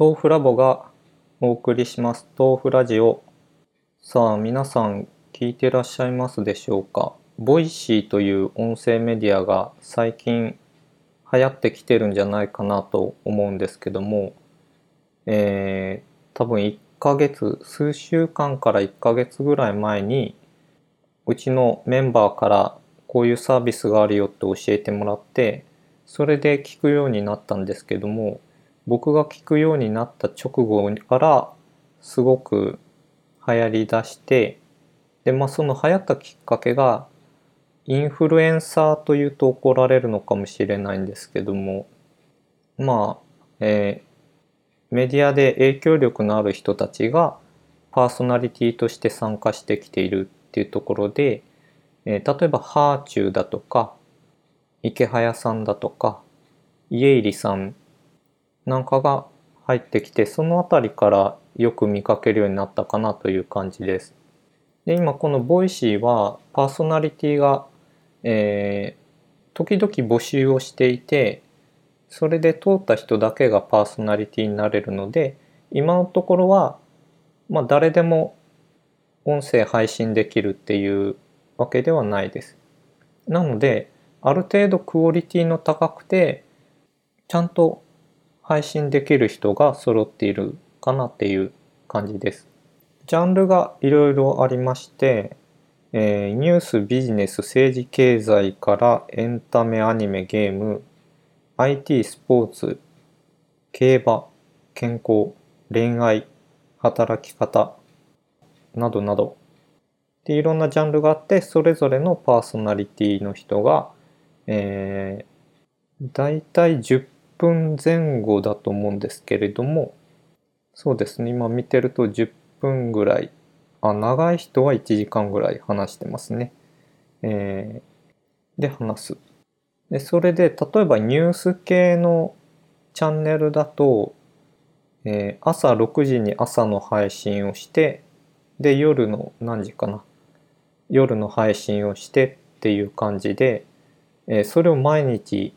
豆腐ラボがお送りします。豆腐ラジオ。さあ皆さん聞いてらっしゃいますでしょうか？ Voicy という音声メディアが最近流行ってきてるんじゃないかなと思うんですけどもえー、多分1ヶ月数週間から1ヶ月ぐらい前にうちのメンバーからこういうサービスがあるよって教えてもらってそれで聞くようになったんですけども僕が聞くようになった直後からすごく流行りだしてでまあその流行ったきっかけがインフルエンサーというと怒られるのかもしれないんですけどもまあ、えー、メディアで影響力のある人たちがパーソナリティとして参加してきているっていうところで、えー、例えばはあちゅうだとかイケハヤさんだとか家入さんなんかが入ってきてその辺りからよく見かけるようになったかなという感じです。で今この Voicy はパーソナリティが、えー、時々募集をしていてそれで通った人だけがパーソナリティになれるので今のところは、まあ、誰でも音声配信できるっていうわけではないです。なのである程度クオリティの高くてちゃんと配信できる人が揃っているかなっていう感じです。ジャンルがいろいろありまして、えー、ニュース、ビジネス、政治、経済からエンタメ、アニメ、ゲーム、IT、スポーツ、競馬、健康、恋愛、働き方などなどでいろんなジャンルがあってそれぞれのパーソナリティの人が、えー、大体10分前後だと思うんですけれども、そうですね、今見てると10分ぐらい、あ、長い人は1時間ぐらい話してますね。えー、で、話す。で、それで、例えばニュース系のチャンネルだと、えー、朝6時に朝の配信をして、で、夜の何時かな。夜の配信をしてっていう感じで、えー、それを毎日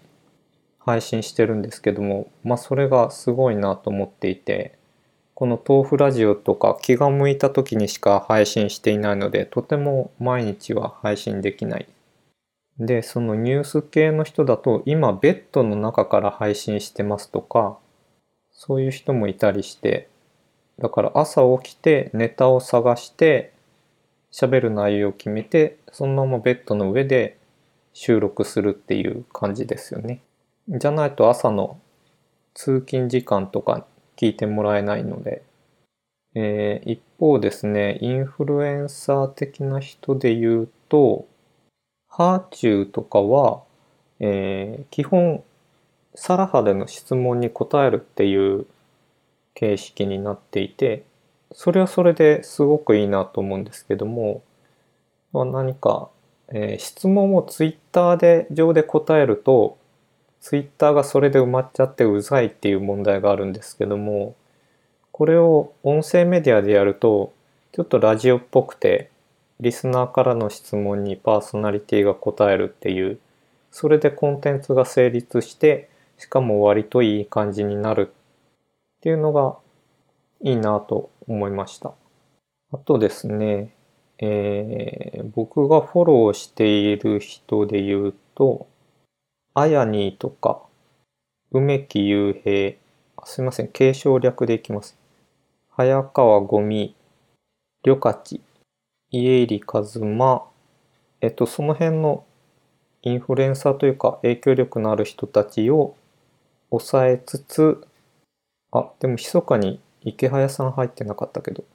配信してるんですけども、まあそれがすごいなと思っていて、この豆腐ラジオとか気が向いた時にしか配信していないので、とても毎日は配信できない。で、そのニュース系の人だと、今ベッドの中から配信してますとか、そういう人もいたりして、だから朝起きてネタを探して喋る内容を決めてそのままベッドの上で収録するっていう感じですよね。じゃないと朝の通勤時間とか聞いてもらえないので、えー、一方ですね、インフルエンサー的な人で言うと、ハーチューとかは、えー、基本、サラハでの質問に答えるっていう形式になっていて、それはそれですごくいいなと思うんですけども、まあ、何か、えー、質問をツイッターで上で答えると、ツイッターがそれで埋まっちゃってうざいっていう問題があるんですけども、これを音声メディアでやると、ちょっとラジオっぽくて、リスナーからの質問にパーソナリティが答えるっていう、それでコンテンツが成立して、しかも割といい感じになるっていうのがいいなと思いました。あとですね、えー、僕がフォローしている人で言うと、あやにとか、梅木雄平、すいません、継承略でいきます。早川ゴミ、りょかち、家入一馬、えっと、その辺のインフルエンサーというか影響力のある人たちを抑えつつ、あ、でも密かに池早さん入ってなかったけど、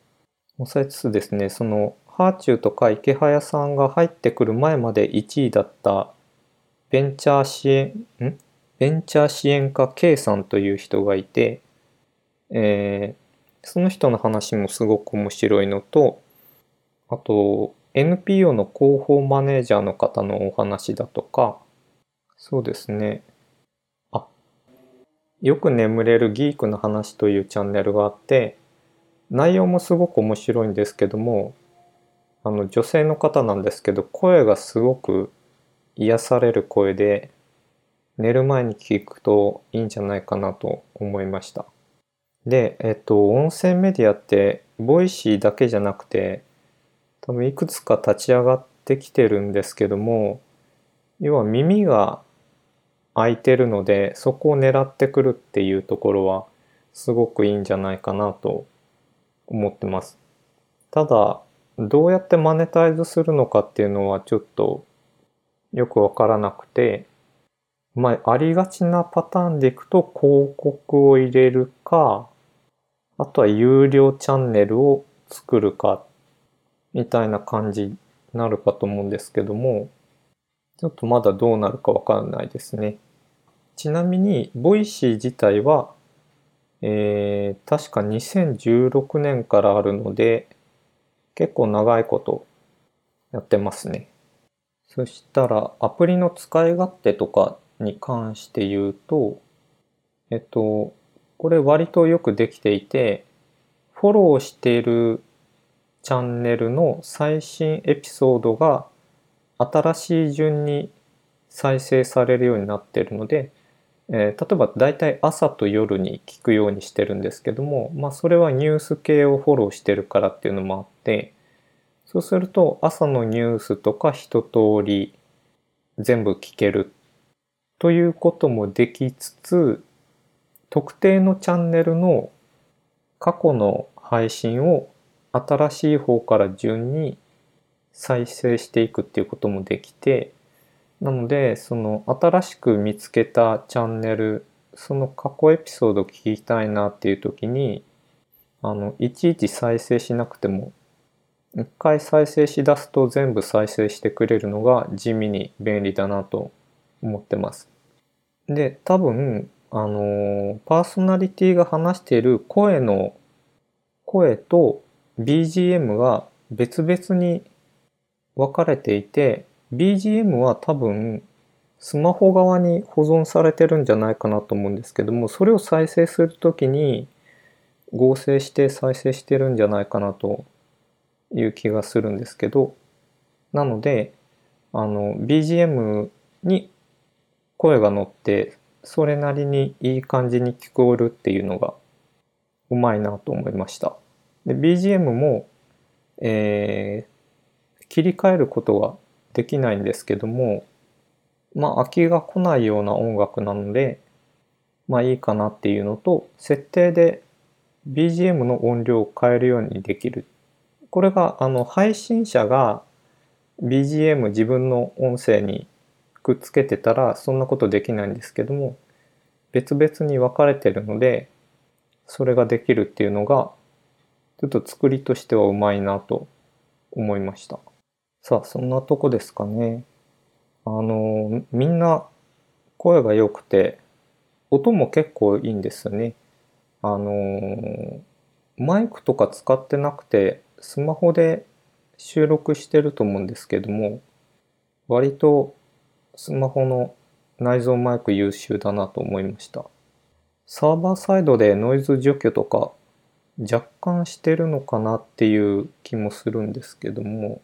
抑えつつですね、その、ハーチューとか池早さんが入ってくる前まで1位だったベンチャー支援、ん？ベンチャー支援家 K さんという人がいて、えー、その人の話もすごく面白いのと、あと、NPO の広報マネージャーの方のお話だとか、そうですね。あ、よく眠れるギークの話というチャンネルがあって、内容もすごく面白いんですけども、あの女性の方なんですけど、声がすごく癒される声で寝る前に聞くといいんじゃないかなと思いました。で、えっと、音声メディアって、 Voicy だけじゃなくて、多分いくつか立ち上がってきてるんですけども、要は耳が開いてるので、そこを狙ってくるっていうところは、すごくいいんじゃないかなと思ってます。ただ、どうやってマネタイズするのかっていうのはちょっとよくわからなくて、まあ、ありがちなパターンでいくと広告を入れるか、あとは有料チャンネルを作るか、みたいな感じになるかと思うんですけども、ちょっとまだどうなるかわからないですね。ちなみに、 Voicy 自体は、えー、確か2016年からあるので、結構長いことやってますね。そしたら、アプリの使い勝手とかに関して言うと、えっと、これ割とよくできていて、フォローしているチャンネルの最新エピソードが新しい順に再生されるようになっているので、えー例えば大体朝と夜に聞くようにしてるんですけども、まあそれはニュース系をフォローしてるからっていうのもあって、そうすると朝のニュースとか一通り全部聞けるということもできつつ、特定のチャンネルの過去の配信を新しい方から順に再生していくっていうこともできて、なので、その新しく見つけたチャンネル、その過去エピソードを聞きたいなっていう時に、あの、いちいち再生しなくても、一回再生しだすと全部再生してくれるのが地味に便利だなと思ってます。で、多分、あの、パーソナリティが話している声の、声と BGM が別々に分かれていて、BGM は多分スマホ側に保存されてるんじゃないかなと思うんですけども、それを再生するときに合成して再生してるんじゃないかなという気がするんですけど、なので、あの、BGM に声が乗って、それなりにいい感じに聞こえるっていうのがうまいなと思いました。で、BGM も、えー切り替えることができないんですけども、まあ飽きが来ないような音楽なので、まあいいかなっていうのと、設定で BGM の音量を変えるようにできる。これがあの配信者が BGM 自分の音声にくっつけてたらそんなことできないんですけども、別々に分かれてるので、それができるっていうのが、ちょっと作りとしてはうまいなと思いました。さあ、そんなとこですかね。あの、みんな声が良くて、音も結構いいんですよね。あの、マイクとか使ってなくて、スマホで収録してると思うんですけども、割とスマホの内蔵マイク優秀だなと思いました。サーバーサイドでノイズ除去とか若干してるのかなっていう気もするんですけども、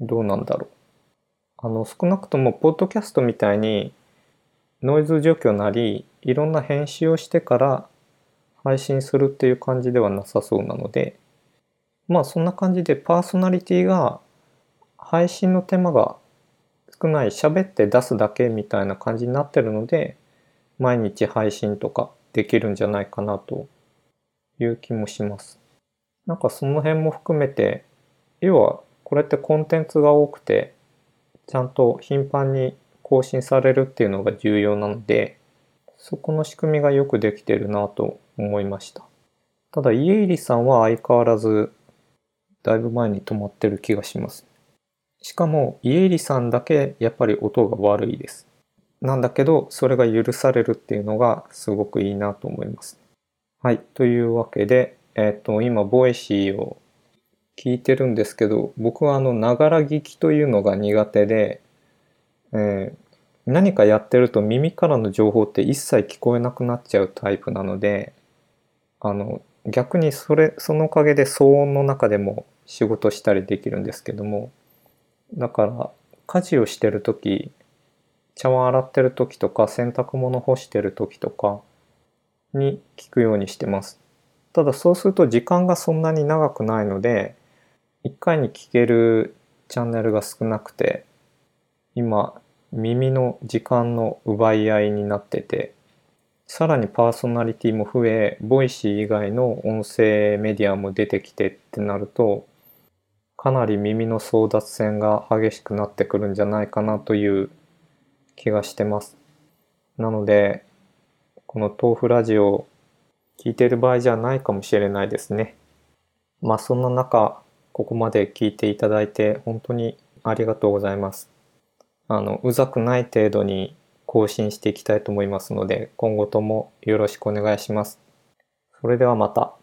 どうなんだろう。あの、少なくとも、ポッドキャストみたいに、ノイズ除去なり、いろんな編集をしてから配信するっていう感じではなさそうなので、まあそんな感じでパーソナリティが配信の手間が少ない、喋って出すだけみたいな感じになってるので、毎日配信とかできるんじゃないかなという気もします。なんかその辺も含めて、要はこれってコンテンツが多くて、ちゃんと頻繁に更新されるっていうのが重要なので、そこの仕組みがよくできてるなと思いました。ただ、家入さんは相変わらず、だいぶ前に止まってる気がします。しかも、家入さんだけやっぱり音が悪いです。なんだけど、それが許されるっていうのがすごくいいなと思います。はい。というわけで、えっ、と、今、 Voicyを聞いてるんですけど、僕はあの、ながら聞きというのが苦手で、えー何かやってると耳からの情報って一切聞こえなくなっちゃうタイプなので、あの、逆にそれ、そのおかげで騒音の中でも仕事したりできるんですけども、だから、家事をしてるとき、茶碗洗ってるときとか、洗濯物干してるときとかに聞くようにしてます。ただそうすると時間がそんなに長くないので1回に聞けるチャンネルが少なくて今耳の時間の奪い合いになっててさらにパーソナリティも増え Voicy 以外の音声メディアも出てきてってなるとかなり耳の争奪戦が激しくなってくるんじゃないかなという気がしてます。なのでこの豆腐ラジオ聞いてる場合じゃないかもしれないですね。まあそんな中ここまで聞いていただいて本当にありがとうございます。あのうざくない程度に更新していきたいと思いますので今後ともよろしくお願いします。それではまた。